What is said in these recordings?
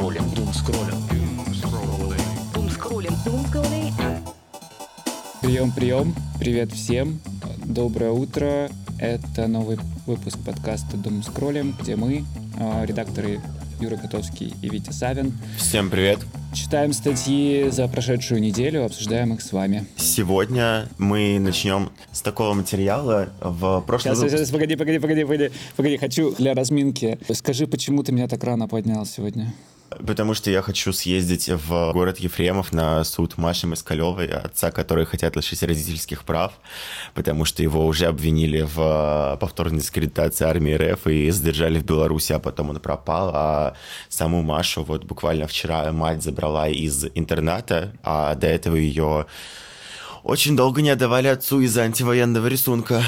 скроллим, дум скроллим. Думскроллинг. Думскроллинг. Прием, прием. Привет всем. Доброе утро. Это новый выпуск подкаста Дом скроллим, где мы, э, редакторы Юра Котовский и Витя Савин, Всем привет! читаем статьи за прошедшую неделю, обсуждаем их с вами. Сегодня мы начнем с такого материала. В прошлом Сейчас, выпуске- сейчас, погоди, погоди, погоди, погоди, погоди, хочу для разминки. Скажи, почему ты меня так рано поднял сегодня? Потому что я хочу съездить в город Ефремов на суд Маши Москалевой, отца которой хотят лишить родительских прав, потому что его уже обвинили в повторной дискредитации армии РФ и задержали в Беларуси, а потом он пропал. А саму Машу вот буквально вчера мать забрала из интерната, а до этого ее очень долго не отдавали отцу из-за антивоенного рисунка.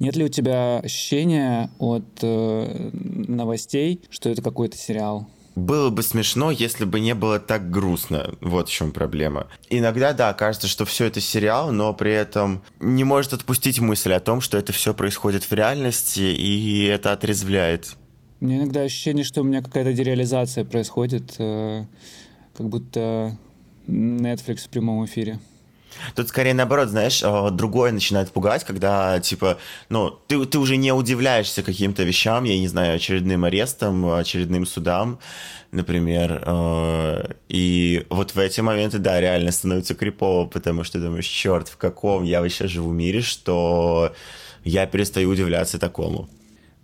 Нет ли у тебя ощущения от э, новостей, что это какой-то сериал? Было бы смешно, если бы не было так грустно. Вот в чем проблема. Иногда, да, кажется, что все это сериал, но при этом не может отпустить мысль о том, что это все происходит в реальности, и это отрезвляет. У меня иногда ощущение, что у меня какая-то дереализация происходит, э, как будто Netflix в прямом эфире. Тут скорее наоборот, знаешь, э, другое начинает пугать, когда, типа, ну, ты, ты уже не удивляешься каким-то вещам, я не знаю, очередным арестам, очередным судам, например. э, И вот в эти моменты, да, реально становится крипово, потому что думаешь, черт, в каком я вообще живу мире, что я перестаю удивляться такому.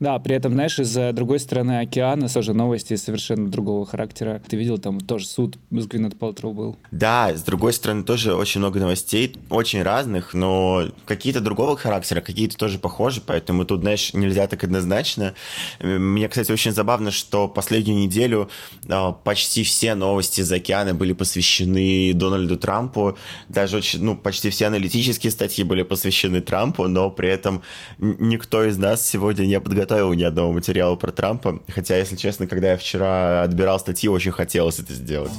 Да, при этом, знаешь, из-за другой стороны океана тоже новости совершенно другого характера. Ты видел, там тоже суд с Гвинет Пэлтроу был. Да, с другой стороны, тоже очень много новостей, очень разных, но какие-то другого характера, какие-то тоже похожи, поэтому тут, знаешь, нельзя так однозначно. Мне, кстати, очень забавно, что последнюю неделю а, почти все новости из океана были посвящены Дональду Трампу, даже очень, ну, почти все аналитические статьи были посвящены Трампу, но при этом никто из нас сегодня не подготовил ни одного материала про Трампа, хотя, если честно, когда я вчера отбирал статьи, очень хотелось это сделать.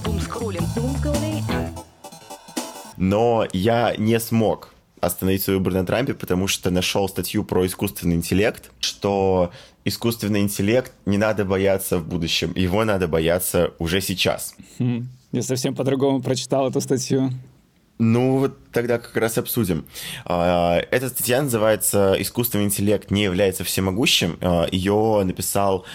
Но я не смог остановить свой выбор на Трампе, потому что нашел статью про искусственный интеллект, что искусственный интеллект не надо бояться в будущем, его надо бояться уже сейчас. Хм. Я совсем по-другому прочитал эту статью. Ну, вот тогда как раз обсудим. А, Эта статья называется «Искусственный интеллект не является всемогущим». А, Ее написал,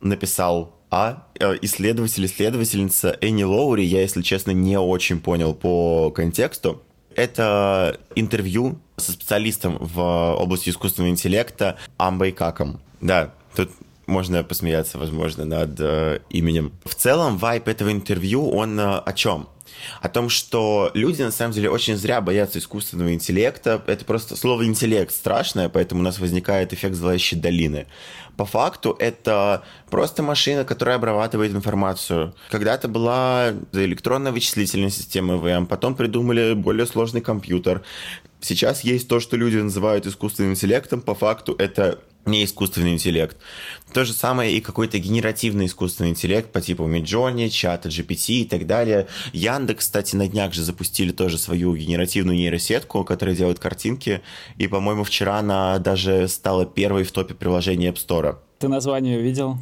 написал а э, исследователь, исследовательница Энни Лоури. Я, если честно, не очень понял по контексту. Это интервью со специалистом в области искусственного интеллекта Амбой Каком. Да, тут можно посмеяться, возможно, над э, именем. В целом, вайп этого интервью, он э, о чем? О том, что люди, на самом деле, очень зря боятся искусственного интеллекта. Это просто слово «интеллект» страшное, поэтому у нас возникает эффект зловещей долины. По факту, это просто машина, которая обрабатывает информацию. Когда-то была электронная вычислительная система ВМ, потом придумали более сложный компьютер. Сейчас есть то, что люди называют искусственным интеллектом. По факту, это не искусственный интеллект. То же самое и какой-то генеративный искусственный интеллект по типу Midjourney, чата GPT и так далее. Яндекс, кстати, на днях же запустили тоже свою генеративную нейросетку, которая делает картинки. И, по-моему, вчера она даже стала первой в топе приложений App Store. Ты название видел?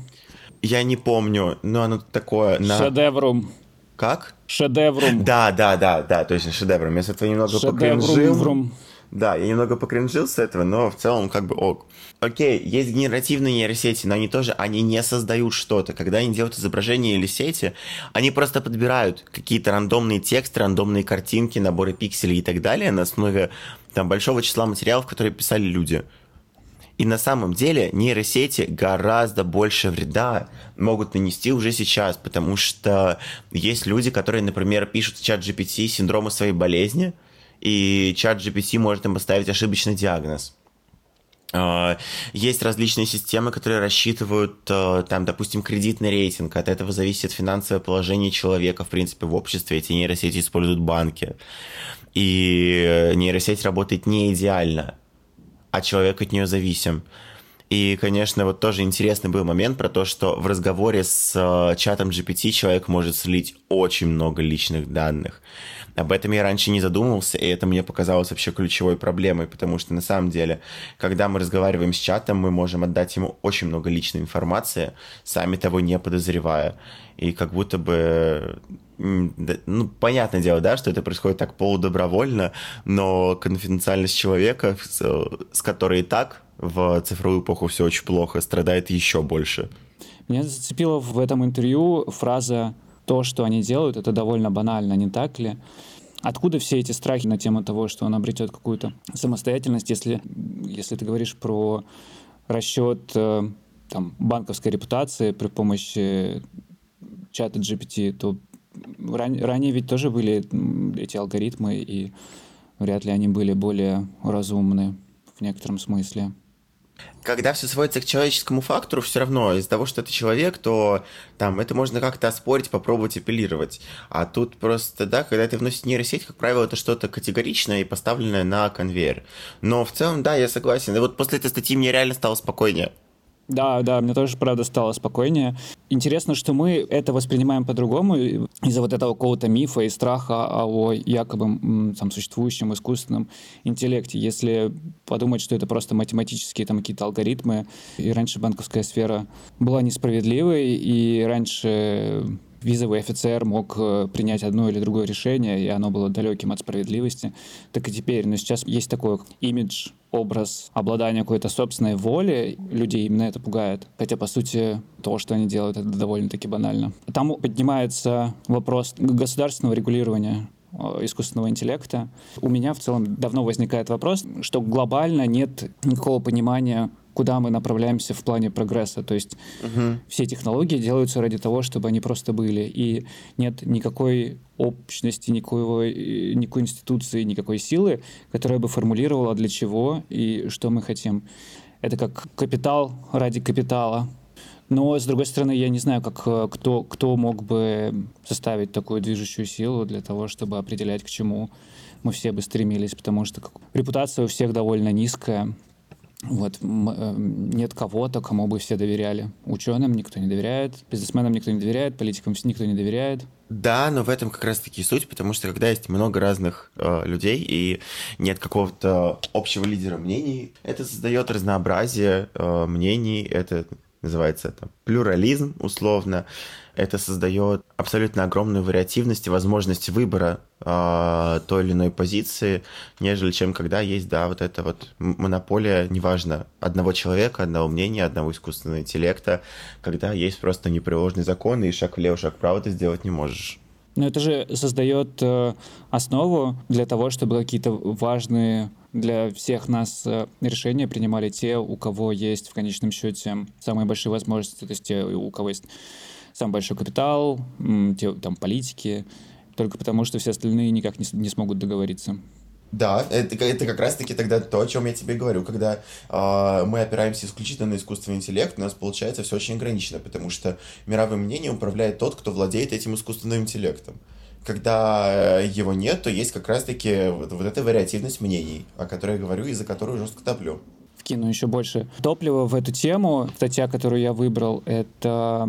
Я не помню, но оно такое... На... Шедеврум. Как? Шедеврум. Да, да, да, да, точно, шедевром. Я с этого немного покринжил. Шедеврум. Да, я немного покринжил с этого, но в целом как бы ок. Окей, есть генеративные нейросети, но они тоже, они не создают что-то. Когда они делают изображения или сети, они просто подбирают какие-то рандомные тексты, рандомные картинки, наборы пикселей и так далее на основе там большого числа материалов, которые писали люди. И на самом деле нейросети гораздо больше вреда могут нанести уже сейчас, потому что есть люди, которые, например, пишут в чат GPT синдромы своей болезни, и чат GPT может им поставить ошибочный диагноз. А, Есть различные системы, которые рассчитывают, э, там, допустим, кредитный рейтинг. От этого зависит финансовое положение человека, в принципе, в обществе. Эти нейросети используют банки. И нейросеть работает не идеально, а человек от нее зависим. И, конечно, вот тоже интересный был момент про то, что в разговоре с э, чатом GPT человек может слить очень много личных данных. Об этом я раньше не задумывался, и это мне показалось вообще ключевой проблемой, потому что на самом деле, когда мы разговариваем с чатом, мы можем отдать ему очень много личной информации, сами того не подозревая. И как будто бы ну, понятное дело, да, что это происходит так полудобровольно, но конфиденциальность человека, с, с которой и так в цифровую эпоху все очень плохо, страдает еще больше. Меня зацепила в этом интервью фраза «то, что они делают, это довольно банально, не так ли?» Откуда все эти страхи на тему того, что он обретет какую-то самостоятельность, если, если ты говоришь про расчет э, там, банковской репутации при помощи чата GPT, то ран, ранее ведь тоже были эти алгоритмы, и вряд ли они были более разумны в некотором смысле. Когда все сводится к человеческому фактору, все равно из-за того, что это человек, то там это можно как-то оспорить, попробовать апеллировать. А тут просто, да, когда это вносит нейросеть, как правило, это что-то категоричное и поставленное на конвейер. Но в целом, да, я согласен. И вот после этой статьи мне реально стало спокойнее. Да, да, мне тоже, правда, стало спокойнее. Интересно, что мы это воспринимаем по-другому из-за вот этого какого-то мифа и страха о якобы там, существующем искусственном интеллекте. Если подумать, что это просто математические там какие-то алгоритмы, и раньше банковская сфера была несправедливой, и раньше визовый офицер мог э, принять одно или другое решение, и оно было далеким от справедливости, так и теперь. Но сейчас есть такой имидж образ обладания какой-то собственной воли, людей именно это пугает. Хотя, по сути, то, что они делают, это довольно-таки банально. Там поднимается вопрос государственного регулирования э, искусственного интеллекта. У меня в целом давно возникает вопрос, что глобально нет никакого понимания куда мы направляемся в плане прогресса. То есть угу. все технологии делаются ради того, чтобы они просто были. И нет никакой общности, никакого, никакой институции, никакой силы, которая бы формулировала для чего и что мы хотим. Это как капитал ради капитала. Но, с другой стороны, я не знаю, как, кто, кто мог бы составить такую движущую силу для того, чтобы определять, к чему мы все бы стремились, потому что репутация у всех довольно низкая. Вот, э, нет кого-то, кому бы все доверяли. Ученым никто не доверяет, бизнесменам никто не доверяет, политикам никто не доверяет. Да, но в этом как раз-таки суть, потому что когда есть много разных э, людей и нет какого-то общего лидера мнений, это создает разнообразие э, мнений, это называется там, плюрализм условно, это создает абсолютно огромную вариативность и возможность выбора э, той или иной позиции, нежели чем когда есть, да, вот эта вот монополия, неважно, одного человека, одного мнения, одного искусственного интеллекта, когда есть просто непреложный закон, и шаг влево, шаг вправо ты сделать не можешь. Но это же создает э, основу для того, чтобы какие-то важные для всех нас э, решения принимали те, у кого есть в конечном счете самые большие возможности, то есть те, у кого есть самый большой капитал, те, там, политики, только потому что все остальные никак не, не смогут договориться. Да, это, это как раз-таки тогда то, о чем я тебе говорю. Когда э, мы опираемся исключительно на искусственный интеллект, у нас получается все очень ограничено, потому что мировым мнением управляет тот, кто владеет этим искусственным интеллектом. Когда э, его нет, то есть как раз-таки вот, вот эта вариативность мнений, о которой я говорю и за которую жестко топлю вкину еще больше топлива в эту тему. Статья, которую я выбрал, это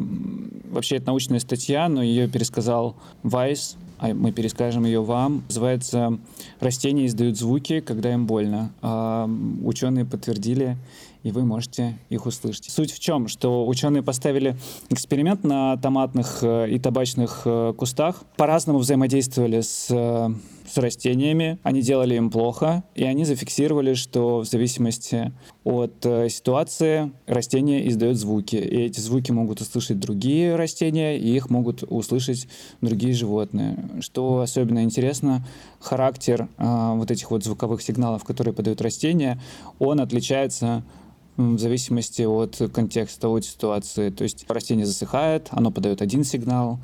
вообще это научная статья, но ее пересказал Вайс, а мы перескажем ее вам. Называется «Растения издают звуки, когда им больно». А ученые подтвердили и вы можете их услышать. Суть в чем, что ученые поставили эксперимент на томатных э, и табачных э, кустах, по-разному взаимодействовали с э, с растениями, они делали им плохо, и они зафиксировали, что в зависимости от э, ситуации растения издают звуки, и эти звуки могут услышать другие растения, и их могут услышать другие животные. Что особенно интересно, характер э, вот этих вот звуковых сигналов, которые подают растения, он отличается в зависимости от контекста, от ситуации. То есть растение засыхает, оно подает один сигнал,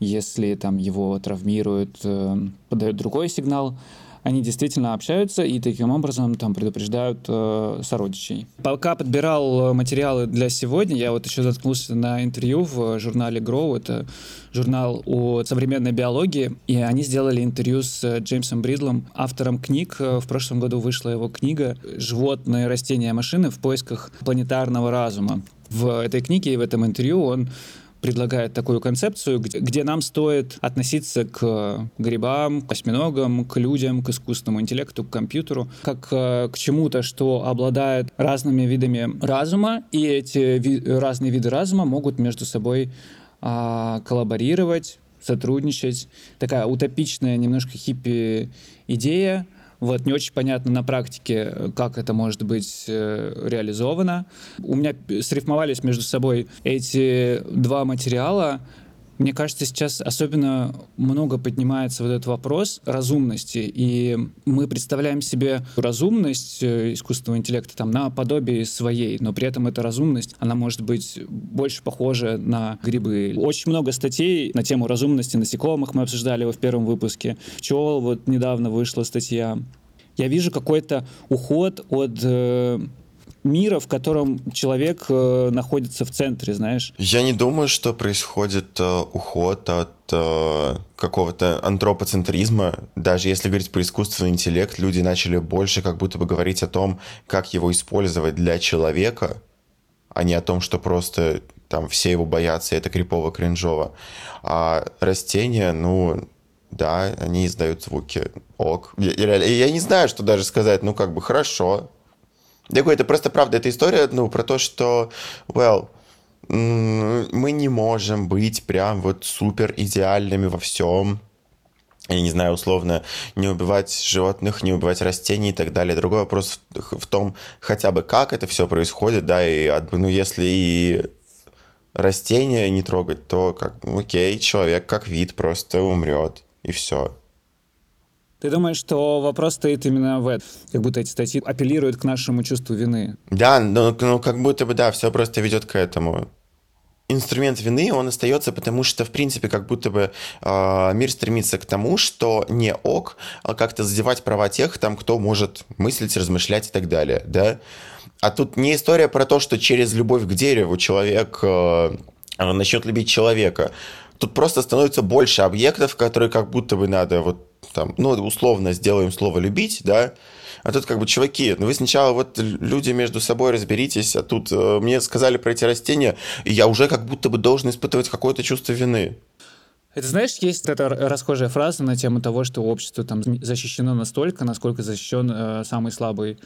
если там его травмируют, э, подает другой сигнал. они действительно общаются и таким образом там предупреждают э, сородичей. Пока подбирал материалы для сегодня, я вот еще заткнулся на интервью в журнале Grow, это журнал о современной биологии, и они сделали интервью с Джеймсом Бридлом, автором книг. В прошлом году вышла его книга «Животные, растения, машины в поисках планетарного разума». В этой книге и в этом интервью он предлагает такую концепцию, где, где нам стоит относиться к грибам, к осьминогам, к людям, к искусственному интеллекту, к компьютеру, как э, к чему-то, что обладает разными видами разума, и эти ви разные виды разума могут между собой а, коллаборировать, сотрудничать. Такая утопичная, немножко хиппи идея, вот, не очень понятно на практике, как это может быть э, реализовано. У меня срифмовались между собой эти два материала, мне кажется, сейчас особенно много поднимается вот этот вопрос разумности, и мы представляем себе разумность э, искусственного интеллекта там на подобие своей, но при этом эта разумность, она может быть больше похожа на грибы. Очень много статей на тему разумности насекомых мы обсуждали его в первом выпуске. Пчел, вот недавно вышла статья. Я вижу какой-то уход от э, мира, в котором человек э, находится в центре, знаешь. Я не думаю, что происходит э, уход от э, какого-то антропоцентризма. Даже если говорить про искусственный интеллект, люди начали больше как будто бы говорить о том, как его использовать для человека, а не о том, что просто там все его боятся, и это крипово-кринжово. А растения, ну, да, они издают звуки. Ок. Я, я, я не знаю, что даже сказать. Ну, как бы, хорошо. Я говорю, это просто правда. Эта история, ну, про то, что, well, мы не можем быть прям вот супер идеальными во всем. Я не знаю, условно, не убивать животных, не убивать растений и так далее. Другой вопрос в, том, хотя бы как это все происходит, да, и, ну, если и растения не трогать, то как, окей, человек как вид просто умрет, и все. Ты думаешь, что вопрос стоит именно в этом? Как будто эти статьи апеллируют к нашему чувству вины. Да, ну, ну как будто бы, да, все просто ведет к этому. Инструмент вины, он остается, потому что, в принципе, как будто бы э, мир стремится к тому, что не ок, а как-то задевать права тех, там, кто может мыслить, размышлять и так далее, да. А тут не история про то, что через любовь к дереву человек э, начнет любить человека. Тут просто становится больше объектов, которые как будто бы надо вот там, ну, условно сделаем слово «любить», да, а тут как бы, чуваки, ну вы сначала вот люди между собой разберитесь, а тут э, мне сказали про эти растения, и я уже как будто бы должен испытывать какое-то чувство вины. Это знаешь, есть эта расхожая фраза на тему того, что общество там защищено настолько, насколько защищен э, самый слабый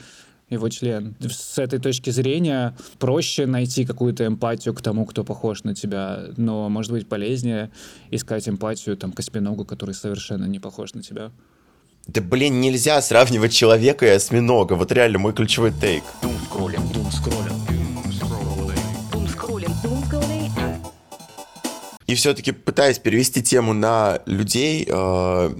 его член. С этой точки зрения проще найти какую-то эмпатию к тому, кто похож на тебя, но может быть полезнее искать эмпатию там, к осьминогу, который совершенно не похож на тебя. Да блин, нельзя сравнивать человека и осьминога. Вот реально мой ключевой тейк. И все-таки пытаясь перевести тему на людей, э,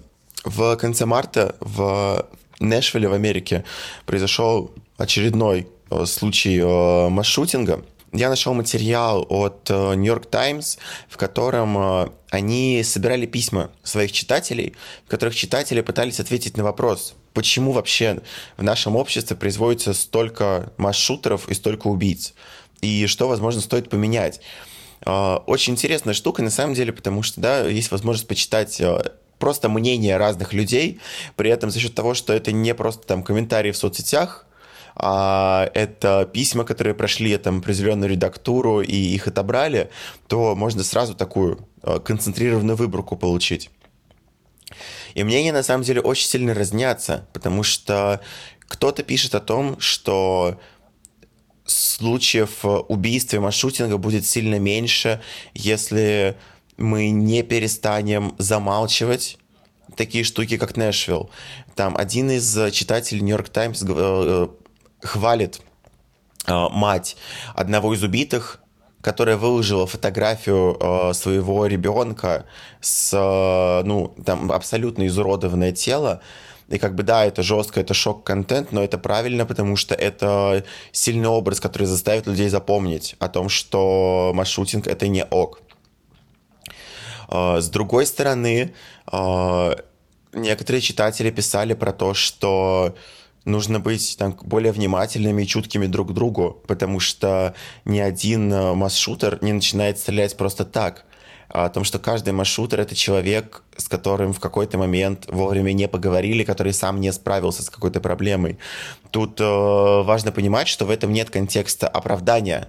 в конце марта в Нэшвилле в Америке произошел очередной э, случай э, масс-шутинга. Я нашел материал от New York Times, в котором они собирали письма своих читателей, в которых читатели пытались ответить на вопрос, почему вообще в нашем обществе производится столько масс-шутеров и столько убийц, и что, возможно, стоит поменять. Очень интересная штука, на самом деле, потому что, да, есть возможность почитать просто мнение разных людей, при этом за счет того, что это не просто там комментарии в соцсетях, а это письма, которые прошли там определенную редактуру и их отобрали, то можно сразу такую э, концентрированную выборку получить. И мнения на самом деле очень сильно разнятся, потому что кто-то пишет о том, что случаев убийства и маршрутинга будет сильно меньше, если мы не перестанем замалчивать такие штуки, как Нэшвилл. Там один из читателей Нью-Йорк Таймс э, хвалит э, мать одного из убитых, которая выложила фотографию э, своего ребенка с, ну, там, абсолютно изуродованное тело, и как бы да, это жестко, это шок-контент, но это правильно, потому что это сильный образ, который заставит людей запомнить о том, что маршрутинг это не ок. А, с другой стороны, а, некоторые читатели писали про то, что нужно быть там, более внимательными и чуткими друг к другу, потому что ни один э, масс-шутер не начинает стрелять просто так. А о том, что каждый масс-шутер — это человек, с которым в какой-то момент вовремя не поговорили, который сам не справился с какой-то проблемой. Тут э, важно понимать, что в этом нет контекста оправдания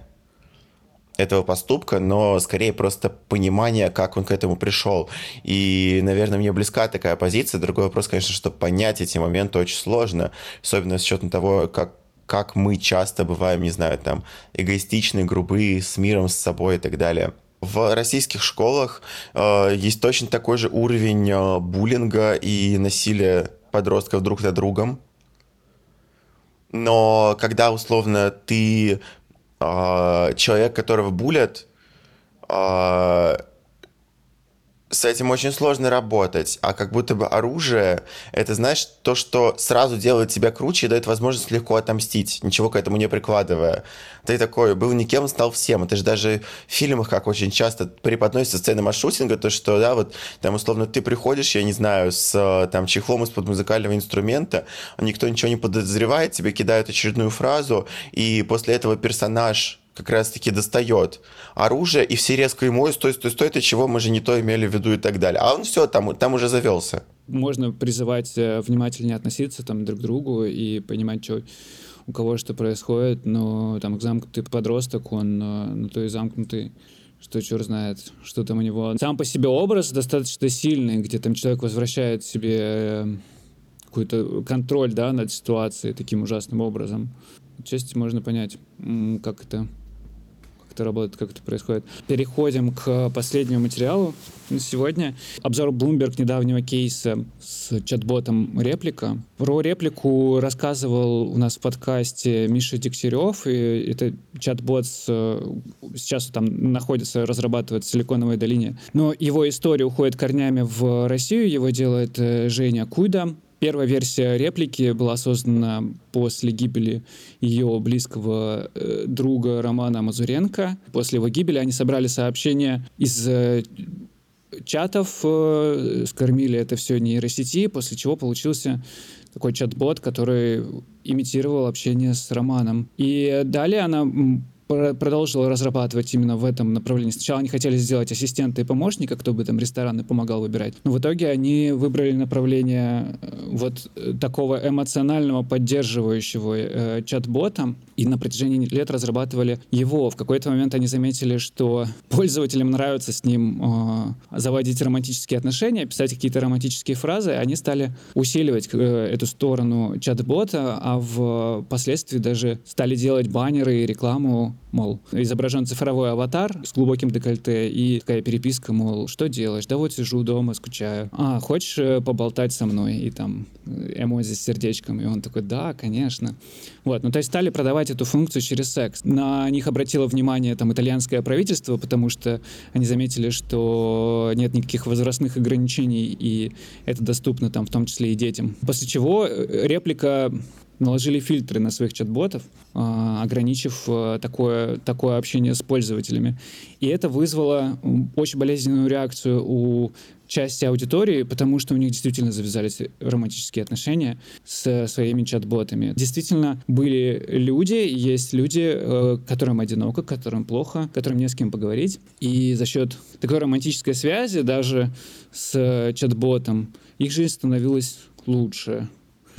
этого поступка, но скорее просто понимание, как он к этому пришел. И, наверное, мне близка такая позиция. Другой вопрос, конечно, что понять эти моменты очень сложно, особенно с учетом того, как как мы часто бываем, не знаю, там, эгоистичны, грубые, с миром, с собой и так далее. В российских школах э, есть точно такой же уровень э, буллинга и насилия подростков друг над другом. Но когда, условно, ты человек, которого булят, э, с этим очень сложно работать, а как будто бы оружие, это, знаешь, то, что сразу делает тебя круче и дает возможность легко отомстить, ничего к этому не прикладывая. Ты такой, был никем, стал всем. Это же даже в фильмах, как очень часто преподносится сцена маршрутинга, то, что, да, вот, там, условно, ты приходишь, я не знаю, с там чехлом из-под музыкального инструмента, никто ничего не подозревает, тебе кидают очередную фразу, и после этого персонаж как раз-таки достает оружие, и все резко ему, стой, стой, стой, ты чего, мы же не то имели в виду и так далее. А он все, там, там уже завелся. Можно призывать э, внимательнее относиться там друг к другу и понимать, что у кого что происходит, но там замкнутый подросток, он э, ну, то и замкнутый, что черт знает, что там у него. Сам по себе образ достаточно сильный, где там человек возвращает себе э, какой-то контроль, да, над ситуацией таким ужасным образом. Отчасти можно понять, как это это работает, как это происходит. Переходим к последнему материалу на сегодня. Обзор Bloomberg недавнего кейса с чат-ботом «Реплика». Про реплику рассказывал у нас в подкасте Миша Дегтярев, и это чат-бот с, сейчас там находится, разрабатывает в Силиконовой долине. Но его история уходит корнями в Россию, его делает э, Женя Куйда, Первая версия реплики была создана после гибели ее близкого э, друга Романа Мазуренко. После его гибели они собрали сообщения из э, чатов, э, скормили это все нейросети, после чего получился такой чат-бот, который имитировал общение с Романом. И далее она продолжила разрабатывать именно в этом направлении. Сначала они хотели сделать ассистента и помощника, кто бы там рестораны помогал выбирать. Но в итоге они выбрали направление э, вот э, такого эмоционального поддерживающего э, чат-бота, и на протяжении лет разрабатывали его. В какой-то момент они заметили, что пользователям нравится с ним э, заводить романтические отношения, писать какие-то романтические фразы, они стали усиливать э, эту сторону чат-бота, а впоследствии даже стали делать баннеры и рекламу мол, изображен цифровой аватар с глубоким декольте и такая переписка, мол, что делаешь? Да вот сижу дома, скучаю. А, хочешь э, поболтать со мной? И там э, эмози с сердечком. И он такой, да, конечно. Вот, ну то есть стали продавать эту функцию через секс. На них обратило внимание там итальянское правительство, потому что они заметили, что нет никаких возрастных ограничений, и это доступно там в том числе и детям. После чего э, реплика наложили фильтры на своих чат-ботов, а, ограничив а, такое, такое общение с пользователями. И это вызвало очень болезненную реакцию у части аудитории, потому что у них действительно завязались романтические отношения с своими чат-ботами. Действительно, были люди, есть люди, э, которым одиноко, которым плохо, которым не с кем поговорить. И за счет такой романтической связи даже с чат-ботом их жизнь становилась лучше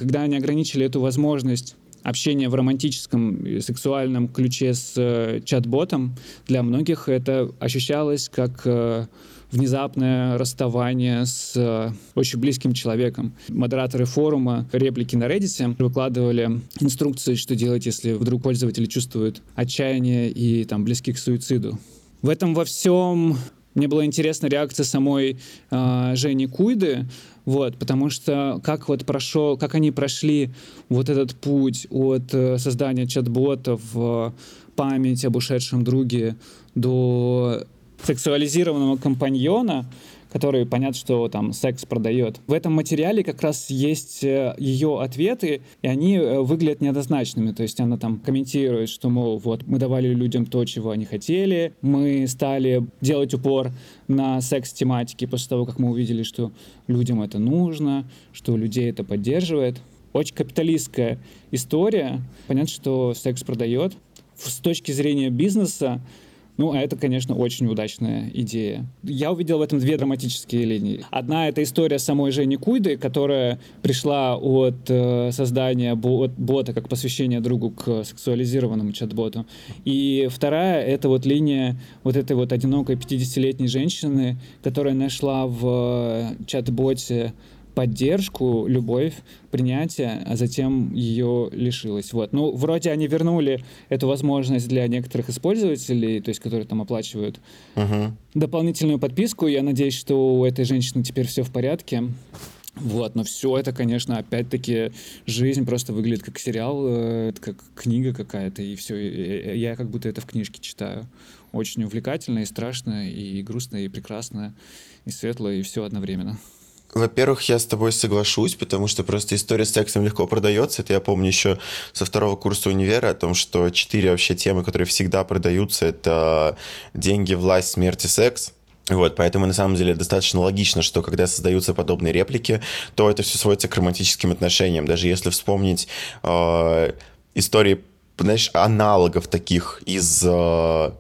когда они ограничили эту возможность общения в романтическом и сексуальном ключе с э, чат-ботом, для многих это ощущалось как э, внезапное расставание с э, очень близким человеком. Модераторы форума, реплики на Reddit выкладывали инструкции, что делать, если вдруг пользователи чувствуют отчаяние и там близки к суициду. В этом во всем мне была интересна реакция самой э, Жени Куйды, вот, потому что как вот прошел, как они прошли вот этот путь от э, создания чат-бота в память об ушедшем друге до сексуализированного компаньона, который понятно, что там секс продает. В этом материале как раз есть э, ее ответы, и они э, выглядят неоднозначными. То есть она там комментирует, что, мол, вот мы давали людям то, чего они хотели, мы стали делать упор на секс-тематике после того, как мы увидели, что людям это нужно, что людей это поддерживает. Очень капиталистская история. Понятно, что секс продает. С точки зрения бизнеса, ну, а это, конечно, очень удачная идея. Я увидел в этом две драматические линии. Одна — это история самой Жени Куйды, которая пришла от э, создания бот, бота как посвящение другу к сексуализированному чат-боту. И вторая — это вот линия вот этой вот одинокой 50-летней женщины, которая нашла в э, чат-боте поддержку, любовь, принятие, а затем ее лишилась. Вот. Ну, вроде они вернули эту возможность для некоторых использователей, то есть которые там оплачивают uh-huh. дополнительную подписку. Я надеюсь, что у этой женщины теперь все в порядке. Вот, но все это, конечно, опять-таки жизнь просто выглядит как сериал, э, как книга какая-то, и все. Я как будто это в книжке читаю. Очень увлекательно и страшно, и грустно, и прекрасно, и светло, и все одновременно. Во-первых, я с тобой соглашусь, потому что просто история с сексом легко продается. Это я помню еще со второго курса универа о том, что четыре вообще темы, которые всегда продаются, это деньги, власть, смерть и секс. Вот, поэтому на самом деле достаточно логично, что когда создаются подобные реплики, то это все сводится к романтическим отношениям. Даже если вспомнить э, истории, знаешь, аналогов таких из э,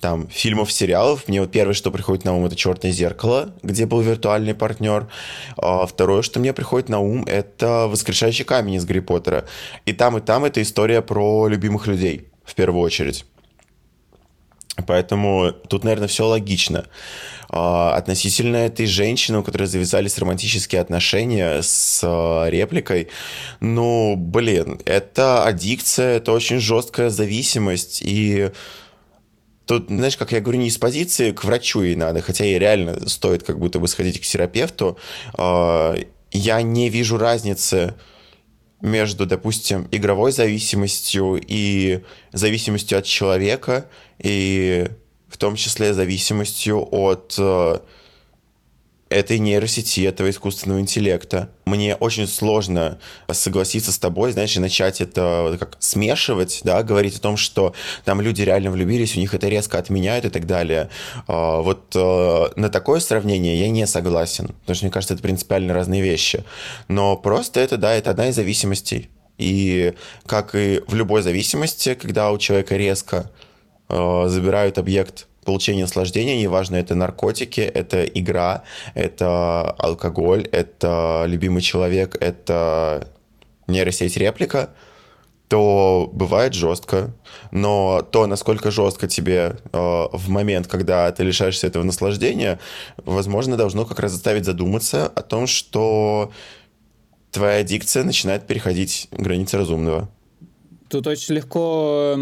там, фильмов, сериалов. Мне вот первое, что приходит на ум, это «Черное зеркало», где был виртуальный партнер. А второе, что мне приходит на ум, это «Воскрешающий камень» из Гарри Поттера. И там, и там это история про любимых людей, в первую очередь. Поэтому тут, наверное, все логично. А, относительно этой женщины, у которой завязались романтические отношения с а, репликой, ну, блин, это аддикция, это очень жесткая зависимость, и Тут, знаешь, как я говорю, не из позиции к врачу ей надо, хотя ей реально стоит как будто бы сходить к терапевту. А, я не вижу разницы между, допустим, игровой зависимостью и зависимостью от человека, и в том числе зависимостью от э, этой нейросети, этого искусственного интеллекта. Мне очень сложно согласиться с тобой, знаешь, и начать это как смешивать, да, говорить о том, что там люди реально влюбились, у них это резко отменяют и так далее. А, вот э, на такое сравнение я не согласен, потому что мне кажется, это принципиально разные вещи. Но просто это, да, это одна из зависимостей. И как и в любой зависимости, когда у человека резко э, забирают объект получение наслаждения, неважно, это наркотики, это игра, это алкоголь, это любимый человек, это нейросеть реплика, то бывает жестко. Но то, насколько жестко тебе э, в момент, когда ты лишаешься этого наслаждения, возможно, должно как раз заставить задуматься о том, что твоя аддикция начинает переходить границы разумного. Тут очень легко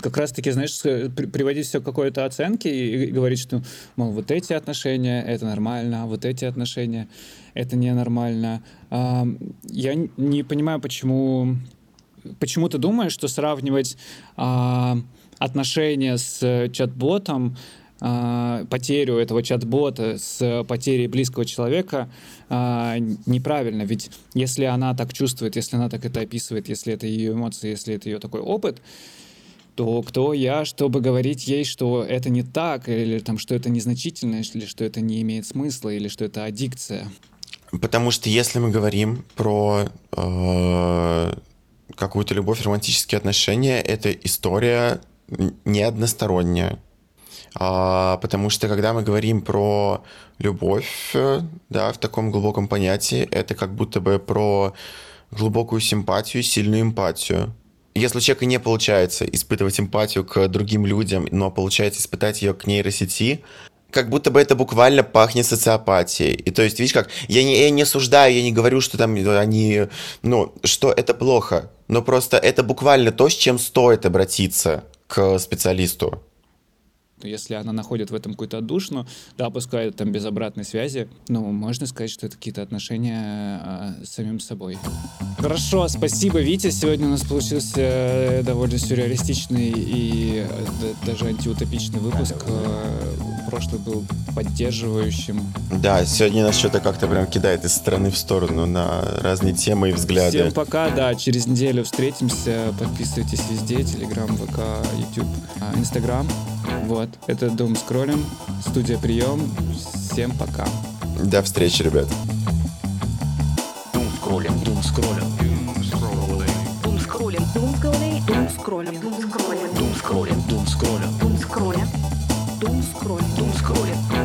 как раз-таки, знаешь, приводить все к какой-то оценке и, говорить, что, мол, вот эти отношения — это нормально, а вот эти отношения — это ненормально. А, я не понимаю, почему... Почему ты думаешь, что сравнивать а, отношения с чат-ботом Uh, потерю этого чат-бота с потерей близкого человека uh, неправильно. Ведь если она так чувствует, если она так это описывает, если это ее эмоции, если это ее такой опыт, то кто я, чтобы говорить ей, что это не так, или там, что это незначительно, или что это не имеет смысла, или что это аддикция. Потому что если мы говорим про э, какую-то любовь, романтические отношения, это история не односторонняя. А, потому что когда мы говорим про любовь, да, в таком глубоком понятии, это как будто бы про глубокую симпатию, сильную эмпатию если у человека не получается испытывать эмпатию к другим людям, но получается испытать ее к нейросети, как будто бы это буквально пахнет социопатией. И то есть, видишь, как я не, я не осуждаю, я не говорю, что там они, ну, что это плохо, но просто это буквально то, с чем стоит обратиться к специалисту. Если она находит в этом какую-то отдушину, да, пускай там без обратной связи, ну, можно сказать, что это какие-то отношения а, с самим собой. Хорошо, спасибо, Витя. Сегодня у нас получился э, довольно сюрреалистичный и э, даже антиутопичный выпуск. Прошлый был поддерживающим. Да, сегодня нас что-то как-то прям кидает из стороны в сторону на разные темы и взгляды. Всем пока, да, через неделю встретимся. Подписывайтесь везде, Телеграм, ВК, YouTube, а, Инстаграм. Вот, это Дом скроллим, студия Прием. Всем пока. До встречи, ребят. Doom scrolling, doom scrolling, Doom scrolling. Doom scrolling. Doom scrolling. Doom scrolling. doom scrolling, doom scrolling, скроль, дум скроллит.